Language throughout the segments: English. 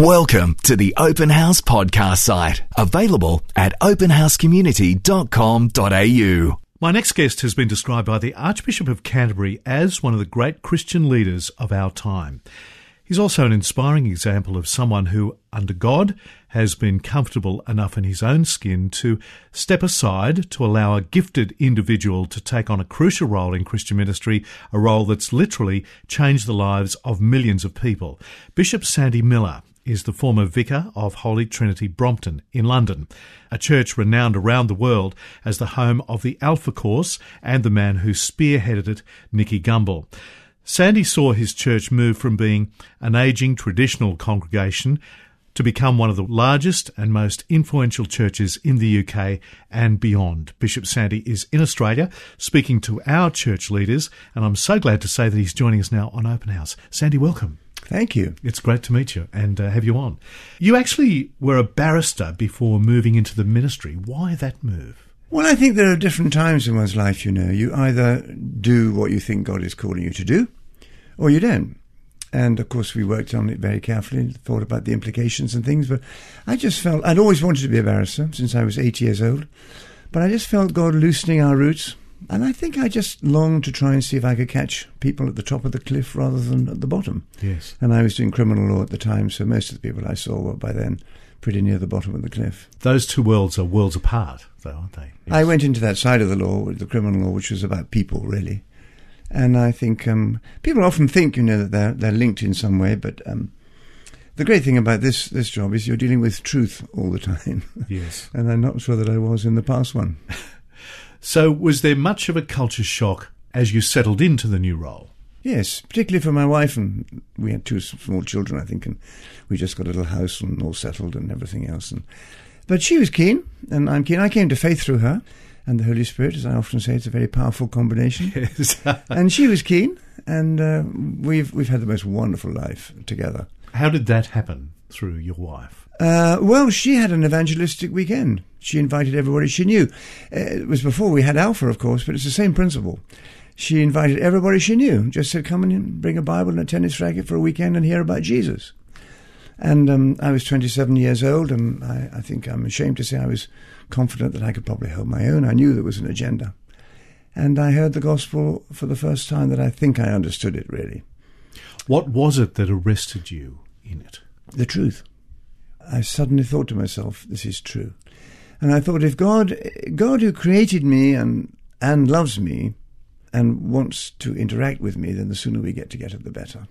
Welcome to the Open House podcast site, available at openhousecommunity.com.au. My next guest has been described by the Archbishop of Canterbury as one of the great Christian leaders of our time. He's also an inspiring example of someone who, under God, has been comfortable enough in his own skin to step aside to allow a gifted individual to take on a crucial role in Christian ministry, a role that's literally changed the lives of millions of people. Bishop Sandy Millar is the former vicar of Holy Trinity Brompton in London, a church renowned around the world as the home of the Alpha Course and the man who spearheaded it, Nicky Gumbel. Sandy saw his church move from being an ageing traditional congregation to become one of the largest and most influential churches in the UK and beyond. Bishop Sandy is in Australia speaking to our church leaders, and I'm so glad to say that he's joining us now on Open House. Sandy, welcome. Thank you. It's great to meet you and uh, have you on. You actually were a barrister before moving into the ministry. Why that move? Well, I think there are different times in one's life, you know. You either do what you think God is calling you to do, or you don't. And of course, we worked on it very carefully, thought about the implications and things. But I just felt I'd always wanted to be a barrister since I was eight years old. But I just felt God loosening our roots. And I think I just longed to try and see if I could catch people at the top of the cliff rather than at the bottom. Yes. And I was doing criminal law at the time, so most of the people I saw were by then pretty near the bottom of the cliff. Those two worlds are worlds apart, though, aren't they? Yes. I went into that side of the law, the criminal law, which was about people, really. And I think um, people often think, you know, that they're they're linked in some way, but um, the great thing about this this job is you're dealing with truth all the time. Yes. and I'm not sure that I was in the past one. So, was there much of a culture shock as you settled into the new role? Yes, particularly for my wife, and we had two small children, I think, and we just got a little house and all settled and everything else. And but she was keen, and I'm keen. I came to faith through her, and the Holy Spirit, as I often say, it's a very powerful combination. Yes. and she was keen, and uh, we've we've had the most wonderful life together. How did that happen through your wife? Uh, well, she had an evangelistic weekend. She invited everybody she knew. Uh, it was before we had Alpha, of course, but it's the same principle. She invited everybody she knew. Just said, "Come and bring a Bible and a tennis racket for a weekend and hear about Jesus." And um, I was 27 years old, and I, I think I'm ashamed to say I was confident that I could probably hold my own. I knew there was an agenda. And I heard the gospel for the first time that I think I understood it really. What was it that arrested you in it? The truth. I suddenly thought to myself, this is true. And I thought, if God, God who created me and, and loves me and wants to interact with me, then the sooner we get together, the better.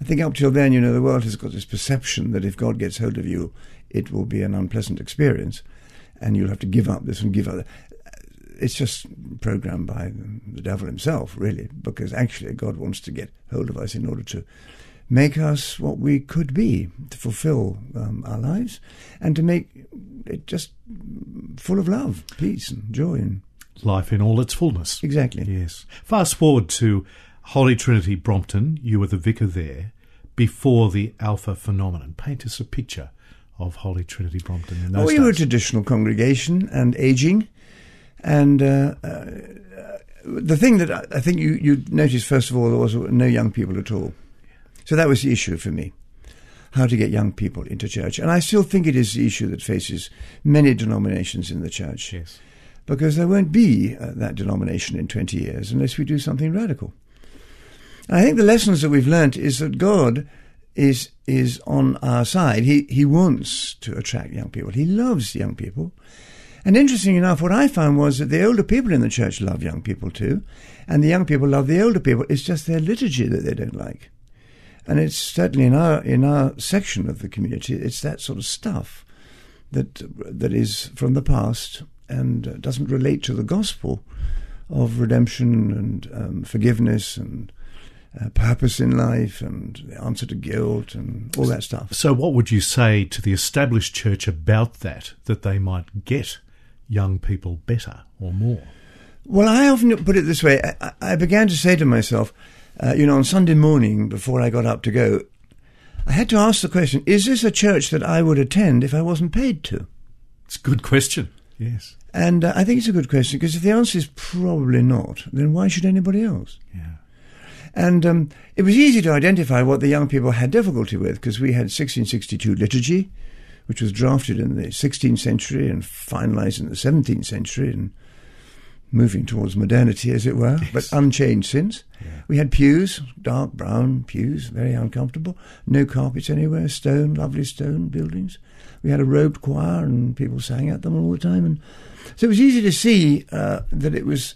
I think up till then, you know, the world has got this perception that if God gets hold of you, it will be an unpleasant experience and you'll have to give up this and give up that. It's just programmed by the devil himself, really, because actually God wants to get hold of us in order to make us what we could be, to fulfill um, our lives, and to make it just full of love, peace, and joy. And Life in all its fullness. exactly. Yes. Fast forward to Holy Trinity Brompton. You were the vicar there before the Alpha phenomenon. Paint us a picture of Holy Trinity Brompton in those we were a traditional congregation and aging, and uh, uh, the thing that I I think you you noticed first of all there was no young people at all. So that was the issue for me, how to get young people into church, and I still think it is the issue that faces many denominations in the church. yes. because there won't be uh, that denomination in 20 years unless we do something radical. And I think the lessons that we've learnt is that God is is on our side. He he wants to attract young people. He loves young people. And interesting enough, what I found was that the older people in the church love young people too, and the young people love the older people. It's just their liturgy that they don't like. And it's certainly in our in our section of the community, it's that sort of stuff that that is from the past and uh, doesn't relate to the gospel of redemption and um, forgiveness and uh, purpose in life and the answer to guilt and all that stuff. So, what would you say to the established church about that, that they might get young people better or more? Well, I often put it this way. I, I began to say to myself, uh, you know, on Sunday morning before I got up to go, I had to ask the question: Is this a church that I would attend if I wasn't paid to? It's a good question. Yes. And uh, I think it's a good question because if the answer is probably not, then why should anybody else? Yeah. And um, it was easy to identify what the young people had difficulty with because we had 1662 liturgy, which was drafted in the 16th century and finalized in the 17th century and moving towards modernity, as it were, yes. but unchanged since. Yeah. We had pews, dark brown pews, very uncomfortable. No carpets anywhere, stone, lovely stone buildings. We had a robed choir, and people sang at them all the time. And so it was easy to see uh, that it was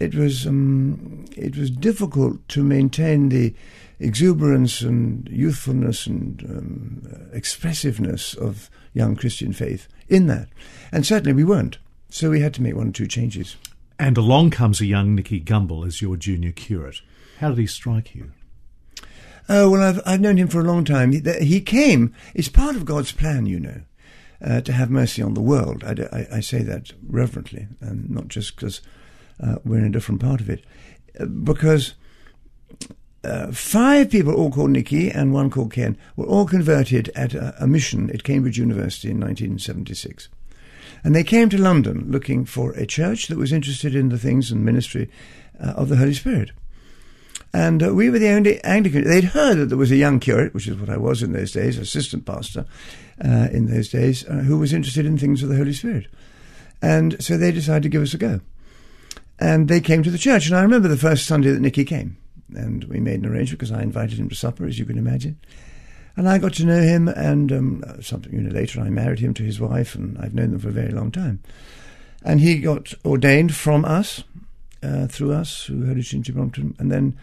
it was um, it was difficult to maintain the exuberance and youthfulness and um, expressiveness of young Christian faith in that, and certainly we weren't. So we had to make one or two changes. And along comes a young Nicky Gumbel as your junior curate. How did he strike you? Oh, well, I've, I've known him for a long time. He, he came, it's part of God's plan, you know, uh, to have mercy on the world. I, I, I, say that reverently, and not just because uh, we're in a different part of it. Uh, because uh, five people, all called Nicky and one called Ken, were all converted at a, a mission at Cambridge University in 1976. And they came to London looking for a church that was interested in the things and ministry uh, of the Holy Spirit. And uh, we were the only Anglican. They'd heard that there was a young curate, which is what I was in those days, assistant pastor uh, in those days, uh, who was interested in things of the Holy Spirit. And so they decided to give us a go. And they came to the church. And I remember the first Sunday that Nicky came. And we made an arrangement because I invited him to supper, as you can imagine. And I got to know him, and um, something you know later I married him to his wife, and I've known them for a very long time. And he got ordained from us, uh, through us, through Holy Trinity Brompton, and then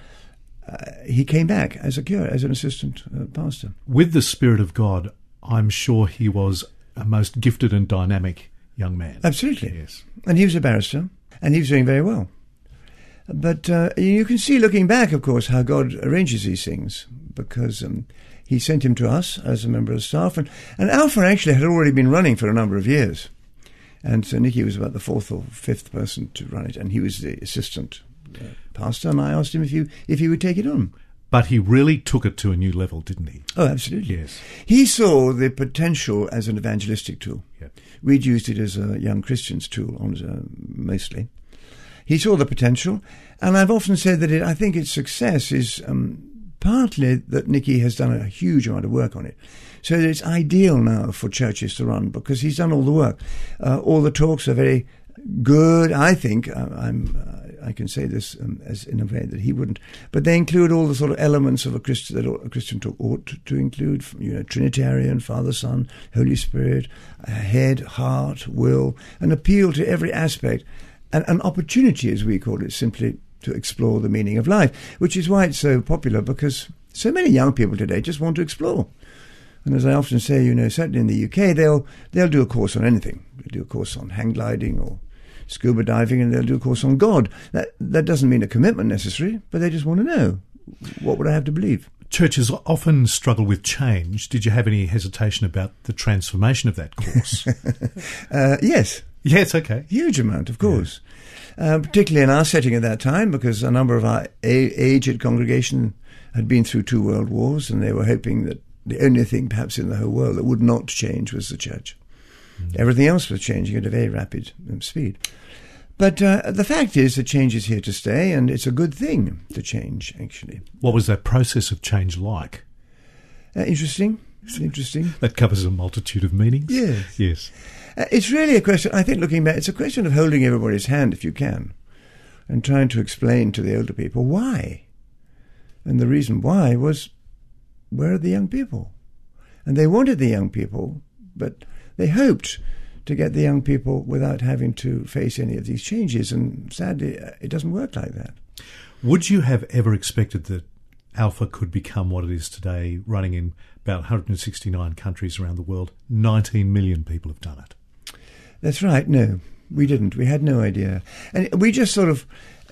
uh, he came back as a cure, as an assistant uh, pastor. With the Spirit of God, I'm sure he was a most gifted and dynamic young man. Absolutely. Yes. And he was a barrister, and he was doing very well. But uh, you can see, looking back, of course, how God arranges these things, because um, he sent him to us as a member of staff. And, and Alpha actually had already been running for a number of years. And so Nicky was about the fourth or fifth person to run it, and he was the assistant uh, pastor. And I asked him if, you, if he would take it on. But he really took it to a new level, didn't he? Oh, absolutely. Yes. He saw the potential as an evangelistic tool. Yep. We'd used it as a young Christian's tool, uh, mostly. He saw the potential, and I've often said that it, I think its success is um, partly that Nicky has done a huge amount of work on it. So it's ideal now for churches to run because he's done all the work. Uh, all the talks are very good. I think uh, I'm. Uh, I can say this um, as in a way that he wouldn't, but they include all the sort of elements of a Christian that a Christian talk ought to include. You know, Trinitarian, Father, Son, Holy Spirit, head, heart, will, an appeal to every aspect, and an opportunity, as we call it, simply to explore the meaning of life, which is why it's so popular because so many young people today just want to explore. And as I often say, you know, certainly in the UK, they'll they'll do a course on anything. They'll do a course on hang gliding or scuba diving, and they'll do a course on God. That that doesn't mean a commitment necessary, but they just want to know what would I have to believe. Churches often struggle with change. Did you have any hesitation about the transformation of that course? uh, yes. Yes. Okay. Huge amount, of course. Yeah uh, particularly in our setting at that time, because a number of our a- aged congregation had been through two world wars, and they were hoping that the only thing perhaps in the whole world that would not change was the church. Mm. Everything else was changing at a very rapid um, speed. But uh, the fact is that change is here to stay, and it's a good thing to change, actually. What was that process of change like? Uh, interesting. Interesting. that covers a multitude of meanings. Yes. Yes. Uh, it's really a question, I think, looking back, it's a question of holding everybody's hand if you can and trying to explain to the older people why. And the reason why was where are the young people? And they wanted the young people, but they hoped to get the young people without having to face any of these changes. And sadly, uh, it doesn't work like that. Would you have ever expected that Alpha could become what it is today, running in about 169 countries around the world? 19 million people have done it. That's right. No, we didn't. We had no idea. And we just sort of,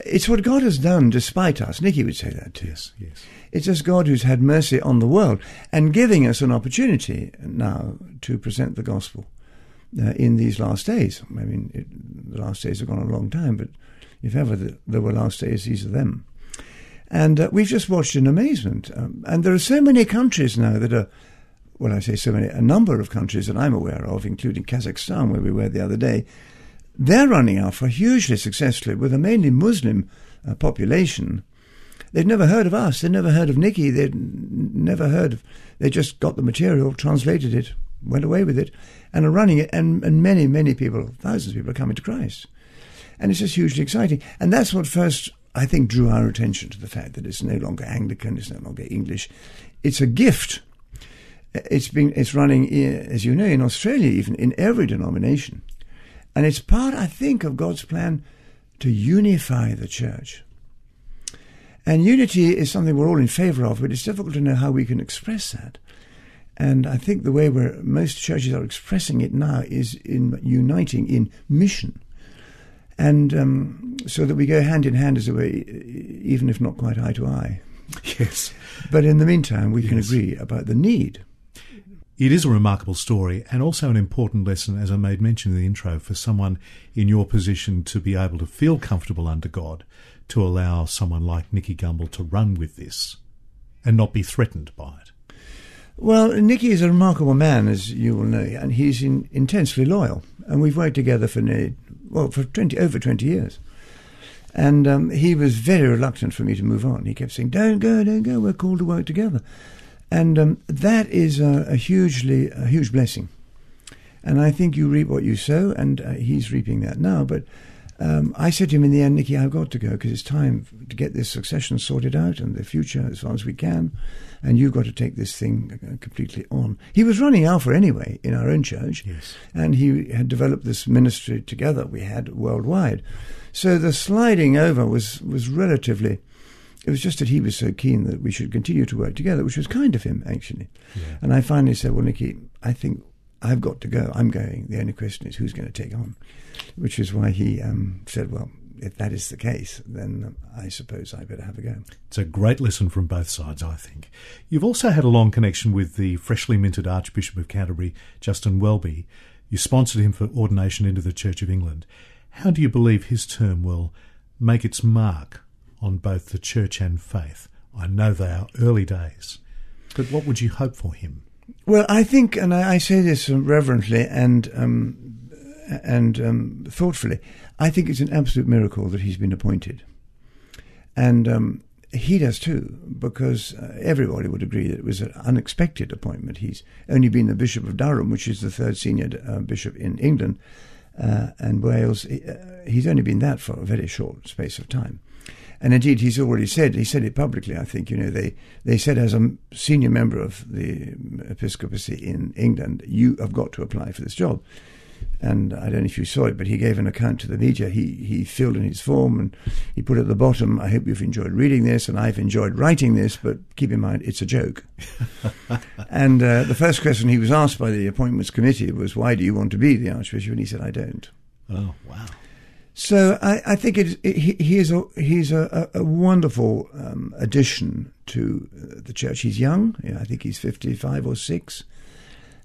it's what God has done despite us. Nicky would say that too. Yes, yes. It's just God who's had mercy on the world and giving us an opportunity now to present the gospel uh, in these last days. I mean, it, the last days have gone a long time, but if ever the, there were last days, these are them. And uh, we've just watched in amazement. Um, and there are so many countries now that are when I say so many, a number of countries that I'm aware of, including Kazakhstan, where we were the other day, they're running Alpha hugely successfully with a mainly Muslim uh, population. they'd never heard of us. They'd never heard of Nicky. They'd never heard of. They just got the material, translated it, went away with it, and are running it. And, and many, many people, thousands of people, are coming to Christ. And it's just hugely exciting. And that's what first, I think, drew our attention to the fact that it's no longer Anglican, it's no longer English. It's a gift. It's been, it's running, eh, as you know, in Australia, even in every denomination. And it's part, I think, of God's plan to unify the church. And unity is something we're all in favor of, but it's difficult to know how we can express that. And I think the way where most churches are expressing it now is in uniting in mission. And um, so that we go hand in hand, as it were, even if not quite eye to eye. Yes. But in the meantime, we yes. can agree about the need. It is a remarkable story and also an important lesson, as I made mention in the intro, for someone in your position to be able to feel comfortable under God, to allow someone like Nicky Gumbel to run with this and not be threatened by it. Well, Nicky is a remarkable man, as you will know, and he's in, intensely loyal. And we've worked together for nearly, well, for 20, over 20 years. And um, he was very reluctant for me to move on. He kept saying, don't go, don't go, we're called to work together. And um, that is a, a, hugely, a huge blessing. And I think you reap what you sow, and uh, he's reaping that now. But um, I said to him in the end, Nicky, I've got to go because it's time to get this succession sorted out and the future as far as we can. And you've got to take this thing uh, completely on. He was running Alpha anyway in our own church. Yes. And he had developed this ministry together we had worldwide. So the sliding over was, was relatively. It was just that he was so keen that we should continue to work together, which was kind of him, actually. Yeah. And I finally said, Well, Nicky, I think I've got to go. I'm going. The only question is who's going to take on which is why he um, said, well, if that is the case, then I suppose I better have a go. It's a great lesson from both sides, I think. You've also had a long connection with the freshly minted Archbishop of Canterbury, Justin Welby. You sponsored him for ordination into the Church of England. How do you believe his term will make its mark on both the church and faith? I know they are early days, but what would you hope for him? Well, I think, and I, I say this reverently and um, and um, thoughtfully, I think it's an absolute miracle that he's been appointed. And um, he does too, because uh, everybody would agree that it was an unexpected appointment. He's only been the Bishop of Durham, which is the third senior uh, bishop in England uh, and Wales. Uh, he's only been that for a very short space of time. And indeed, he's already said, he said it publicly, I think, you know, they, they said as a senior member of the episcopacy in England, you have got to apply for this job and I don't know if you saw it, but he gave an account to the media. He he filled in his form and he put at the bottom, "I hope you've enjoyed reading this, and I've enjoyed writing this, but keep in mind it's a joke." and uh, the first question he was asked by the appointments committee was, "Why do you want to be the archbishop?" And he said, "I don't." Oh wow! So I, I think it, it, he, is a, he's a, a wonderful um, addition to uh, the church. He's young. I think he's fifty-five or six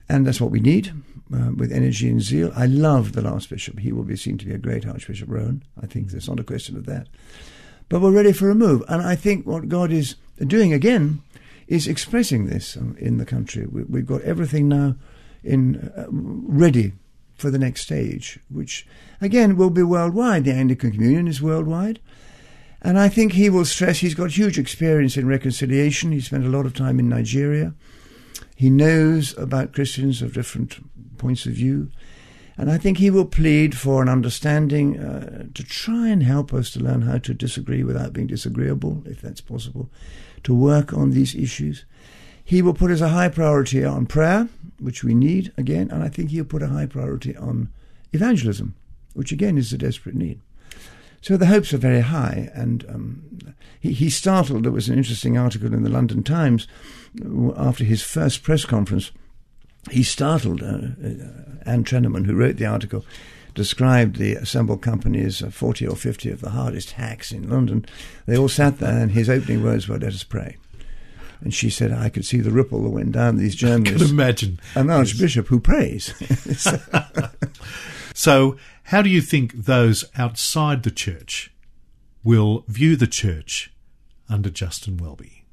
and that's what we need uh, with energy and zeal. I love the last bishop. He will be seen to be a great Archbishop Rowan. I think there's not a question of that. But we're ready for a move. And I think what God is doing again is expressing this um, in the country. We, have got everything now in uh, ready for the next stage, which again will be worldwide. The Anglican Communion is worldwide. And I think he will stress he's got huge experience in reconciliation. He spent a lot of time in Nigeria. He knows about Christians of different points of view. And I think he will plead for an understanding uh, to try and help us to learn how to disagree without being disagreeable, if that's possible, to work on these issues. He will put as a high priority on prayer, which we need again, and I think he'll put a high priority on evangelism, which again is a desperate need. So the hopes are very high, and um, he, he startled. There was an interesting article in the London Times uh, after his first press conference. He startled uh, uh, Ann Treneman, who wrote the article, described the assembled company as 40 or 50 of the hardest hacks in London. They all sat there, and his opening words were, Let us pray. And she said, I could see the ripple that went down these journalists. I can imagine. An archbishop who prays. so, how do you think those outside the church will view the church under Justin Welby?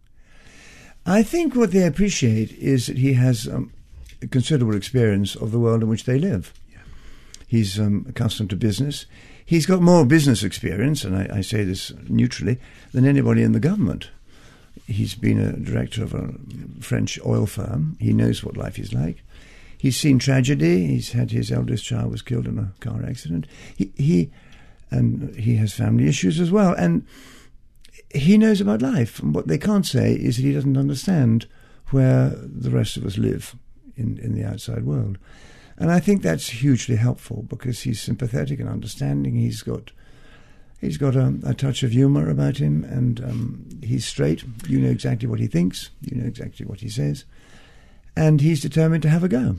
I think what they appreciate is that he has um, a considerable experience of the world in which they live. He's um, accustomed to business. He's got more business experience, and I, I say this neutrally, than anybody in the government. He's been a director of a French oil firm. He knows what life is like. He's seen tragedy. He's had his eldest child was killed in a car accident. He, he and he has family issues as well. And he knows about life. And what they can't say is that he doesn't understand where the rest of us live in, in the outside world. And I think that's hugely helpful because he's sympathetic and understanding. He's got he's got a, a touch of humour about him, and um, he's straight. You know exactly what he thinks. You know exactly what he says, and he's determined to have a go.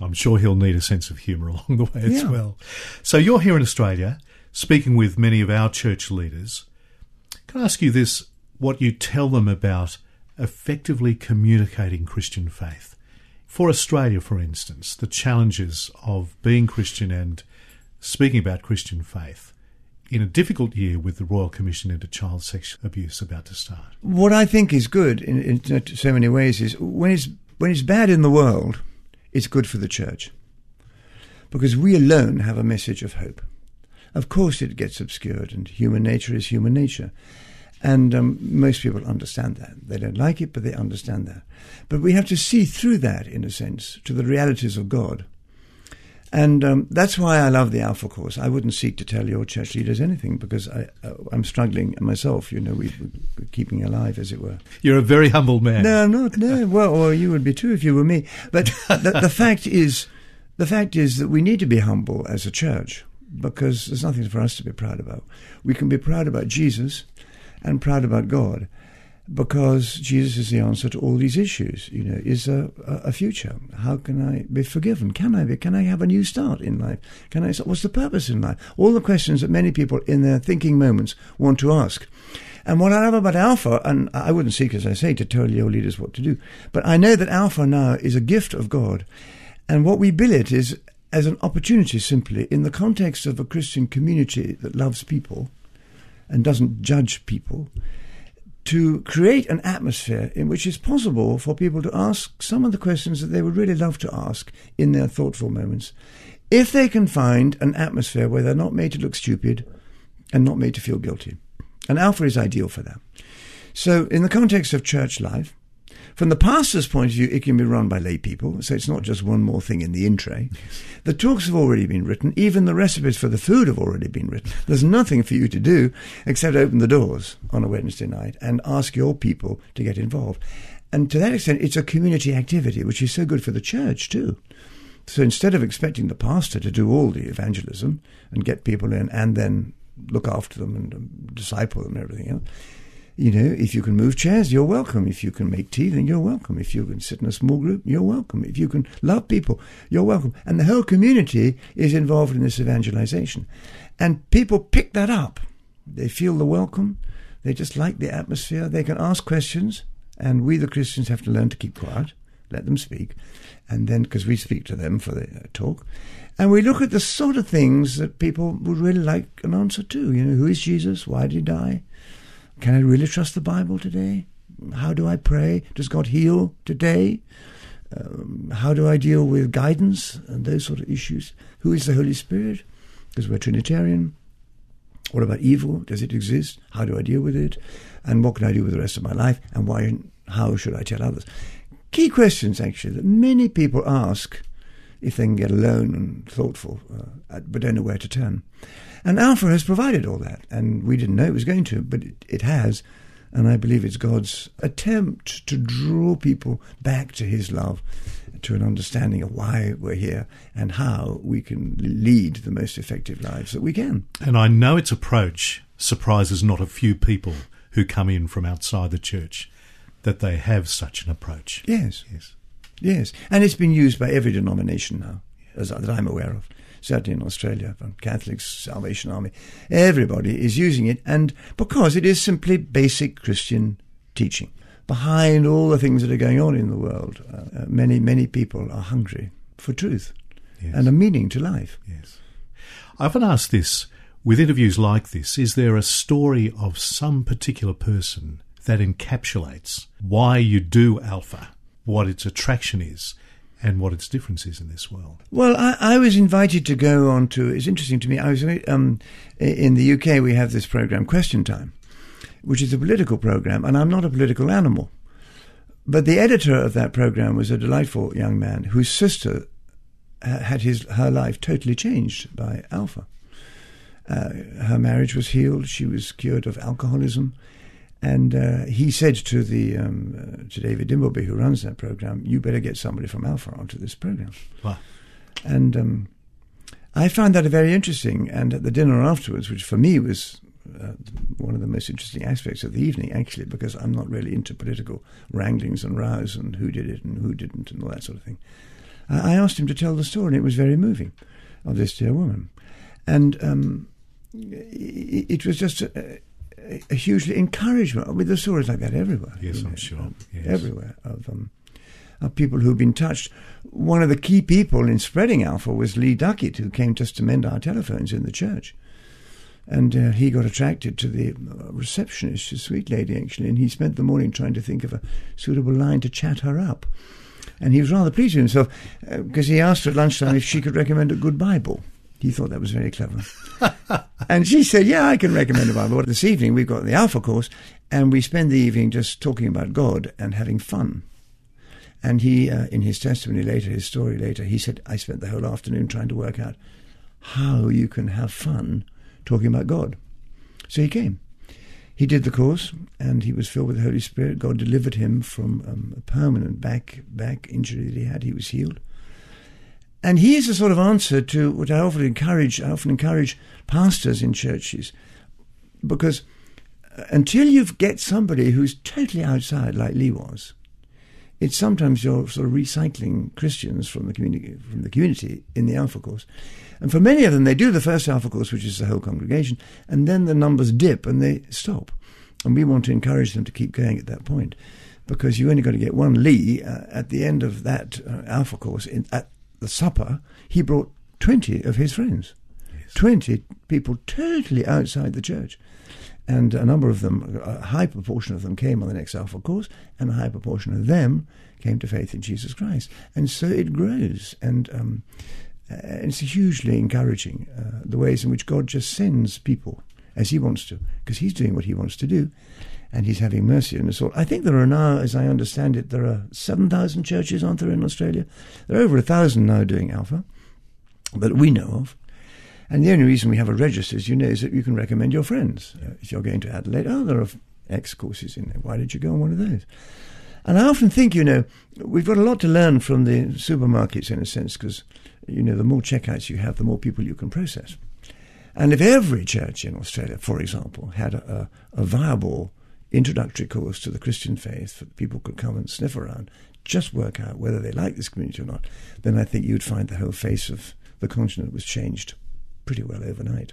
I'm sure he'll need a sense of humour along the way as Yeah. well. So you're here in Australia, speaking with many of our church leaders. Can I ask you this: what you tell them about effectively communicating Christian faith? For Australia, for instance, the challenges of being Christian and speaking about Christian faith in a difficult year with the Royal Commission into Child Sexual Abuse about to start. What I think is good in, in so many ways is when it's when it's bad in the world, it's good for the church because we alone have a message of hope. Of course, it gets obscured, and human nature is human nature. And um, most people understand that. They don't like it, but they understand that. But we have to see through that, in a sense, to the realities of God. And um, that's why I love the Alpha Course. I wouldn't seek to tell your church leaders anything because I, uh, I'm struggling myself. You know, we, we're keeping alive, as it were. You're a very humble man. No, I'm not. No, well, or you would be too if you were me. But the, the fact is, the fact is that we need to be humble as a church because there's nothing for us to be proud about. We can be proud about Jesus and proud about God because Jesus is the answer to all these issues. You know, is a, a future? How can I be forgiven? Can I be? Can I have a new start in life? Can I? What's the purpose in life? All the questions that many people in their thinking moments want to ask. And what I love about Alpha, and I wouldn't seek, as I say, to tell your leaders what to do, but I know that Alpha now is a gift of God. And what we bill it is as an opportunity simply in the context of a Christian community that loves people and doesn't judge people to create an atmosphere in which it's possible for people to ask some of the questions that they would really love to ask in their thoughtful moments if they can find an atmosphere where they're not made to look stupid and not made to feel guilty. And Alpha is ideal for that. So, in the context of church life, from the pastor's point of view, it can be run by lay people, so it's not just one more thing in the in tray. The talks have already been written, even the recipes for the food have already been written. There's nothing for you to do except open the doors on a Wednesday night and ask your people to get involved. And to that extent, it's a community activity, which is so good for the church too. So instead of expecting the pastor to do all the evangelism and get people in and then look after them and um, disciple them and everything else, you know, if you can move chairs, you're welcome. If you can make tea, then you're welcome. If you can sit in a small group, you're welcome. If you can love people, you're welcome. And the whole community is involved in this evangelization. And people pick that up. They feel the welcome. They just like the atmosphere. They can ask questions. And we, the Christians, have to learn to keep quiet, let them speak. And then, because we speak to them for the uh, talk. And we look at the sort of things that people would really like an answer to. You know, who is Jesus? Why did he die? Can I really trust the Bible today? How do I pray? Does God heal today? Um, how do I deal with guidance and those sort of issues? Who is the Holy Spirit? Because we're Trinitarian. What about evil? Does it exist? How do I deal with it? And what can I do with the rest of my life? And why? How should I tell others? Key questions, actually, that many people ask if they can get alone and thoughtful, uh, but don't know where to turn. And Alpha has provided all that, and we didn't know it was going to, but it, it has. And I believe it's God's attempt to draw people back to His love, to an understanding of why we're here and how we can lead the most effective lives that we can. And I know its approach surprises not a few people who come in from outside the church that they have such an approach. Yes, Yes. Yes. And it's been used by every denomination now, as that I'm aware of. Certainly in Australia, from Catholics, Salvation Army, everybody is using it, and because it is simply basic Christian teaching. Behind all the things that are going on in the world, uh, uh, many, many people are hungry for truth Yes. and a meaning to life. Yes. I often ask this with interviews like this is there a story of some particular person that encapsulates why you do Alpha, what its attraction is, and what its difference is in this world. Well, I, I was invited to go on to. It's interesting to me. I was um, in the UK. We have this program, Question Time, which is a political program, and I'm not a political animal. But the editor of that program was a delightful young man whose sister had his her life totally changed by Alpha. Uh, her marriage was healed. She was cured of alcoholism. And uh, he said to the um, uh, to David Dimbleby, who runs that program, "You better get somebody from Alpha onto this program." Wow. And um, I found that very interesting. And at the dinner afterwards, which for me was uh, one of the most interesting aspects of the evening, actually, because I'm not really into political wranglings and rows and who did it and who didn't and all that sort of thing. I asked him to tell the story, and it was very moving of this dear woman. And um, it was just a, a, hugely encouragement. I mean, there's stories like that everywhere. Yes, I'm sure. Yes. Everywhere of, um, of people who've been touched. One of the key people in spreading Alpha was Lee Duckett, who came just to mend our telephones in the church. And uh, he got attracted to the uh, receptionist, a sweet lady actually, and he spent the morning trying to think of a suitable line to chat her up. And he was rather pleased with himself because uh, he asked her at lunchtime if she could recommend a good Bible. He thought that was very clever. and she said, Yeah, I can recommend a Bible. This evening we've got the Alpha course, and we spend the evening just talking about God and having fun. And he, uh, in his testimony later, his story later, he said, I spent the whole afternoon trying to work out how you can have fun talking about God. So he came. He did the course, and he was filled with the Holy Spirit. God delivered him from um, a permanent back back injury that he had. He was healed. And here's a sort of answer to what I often encourage. I often encourage pastors in churches, because uh, until you get somebody who's totally outside, like Lee was, it's sometimes you're sort of recycling Christians from the community from the community in the Alpha course. And for many of them, they do the first Alpha course, which is the whole congregation, and then the numbers dip and they stop. And we want to encourage them to keep going at that point, because you only got to get one Lee uh, at the end of that uh, Alpha course in, at the supper. He brought twenty of his friends, yes. twenty people totally outside the church and a number of them, a high proportion of them came on the next Alpha course, and a high proportion of them came to faith in Jesus Christ. And so it grows, and um, uh, it's hugely encouraging uh, the ways in which God just sends people as He wants to, because He's doing what He wants to do, and He's having mercy on us all. I think there are now, as I understand it, there are 7,000 churches, aren't there, in Australia? There are over a thousand now doing Alpha that we know of. And the only reason we have a register, as you know, is that you can recommend your friends. Uh, if you're going to Adelaide, oh, there are X courses in there. Why did you go on one of those? And I often think, you know, we've got a lot to learn from the supermarkets in a sense, because, you know, the more checkouts you have, the more people you can process. And if every church in Australia, for example, had a, a viable introductory course to the Christian faith that people could come and sniff around, just work out whether they like this community or not, then I think you'd find the whole face of the continent was changed pretty well overnight.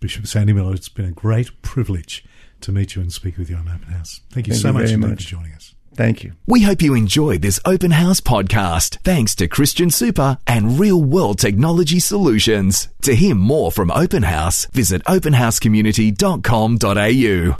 Bishop Sandy Millar, it's been a great privilege to meet you and speak with you on Open House. Thank you Thank so you much, much for joining us. Thank you. We hope you enjoyed this Open House podcast thanks to Christian Super and Real World Technology Solutions. To hear more from Open House, visit openhousecommunity.com.au.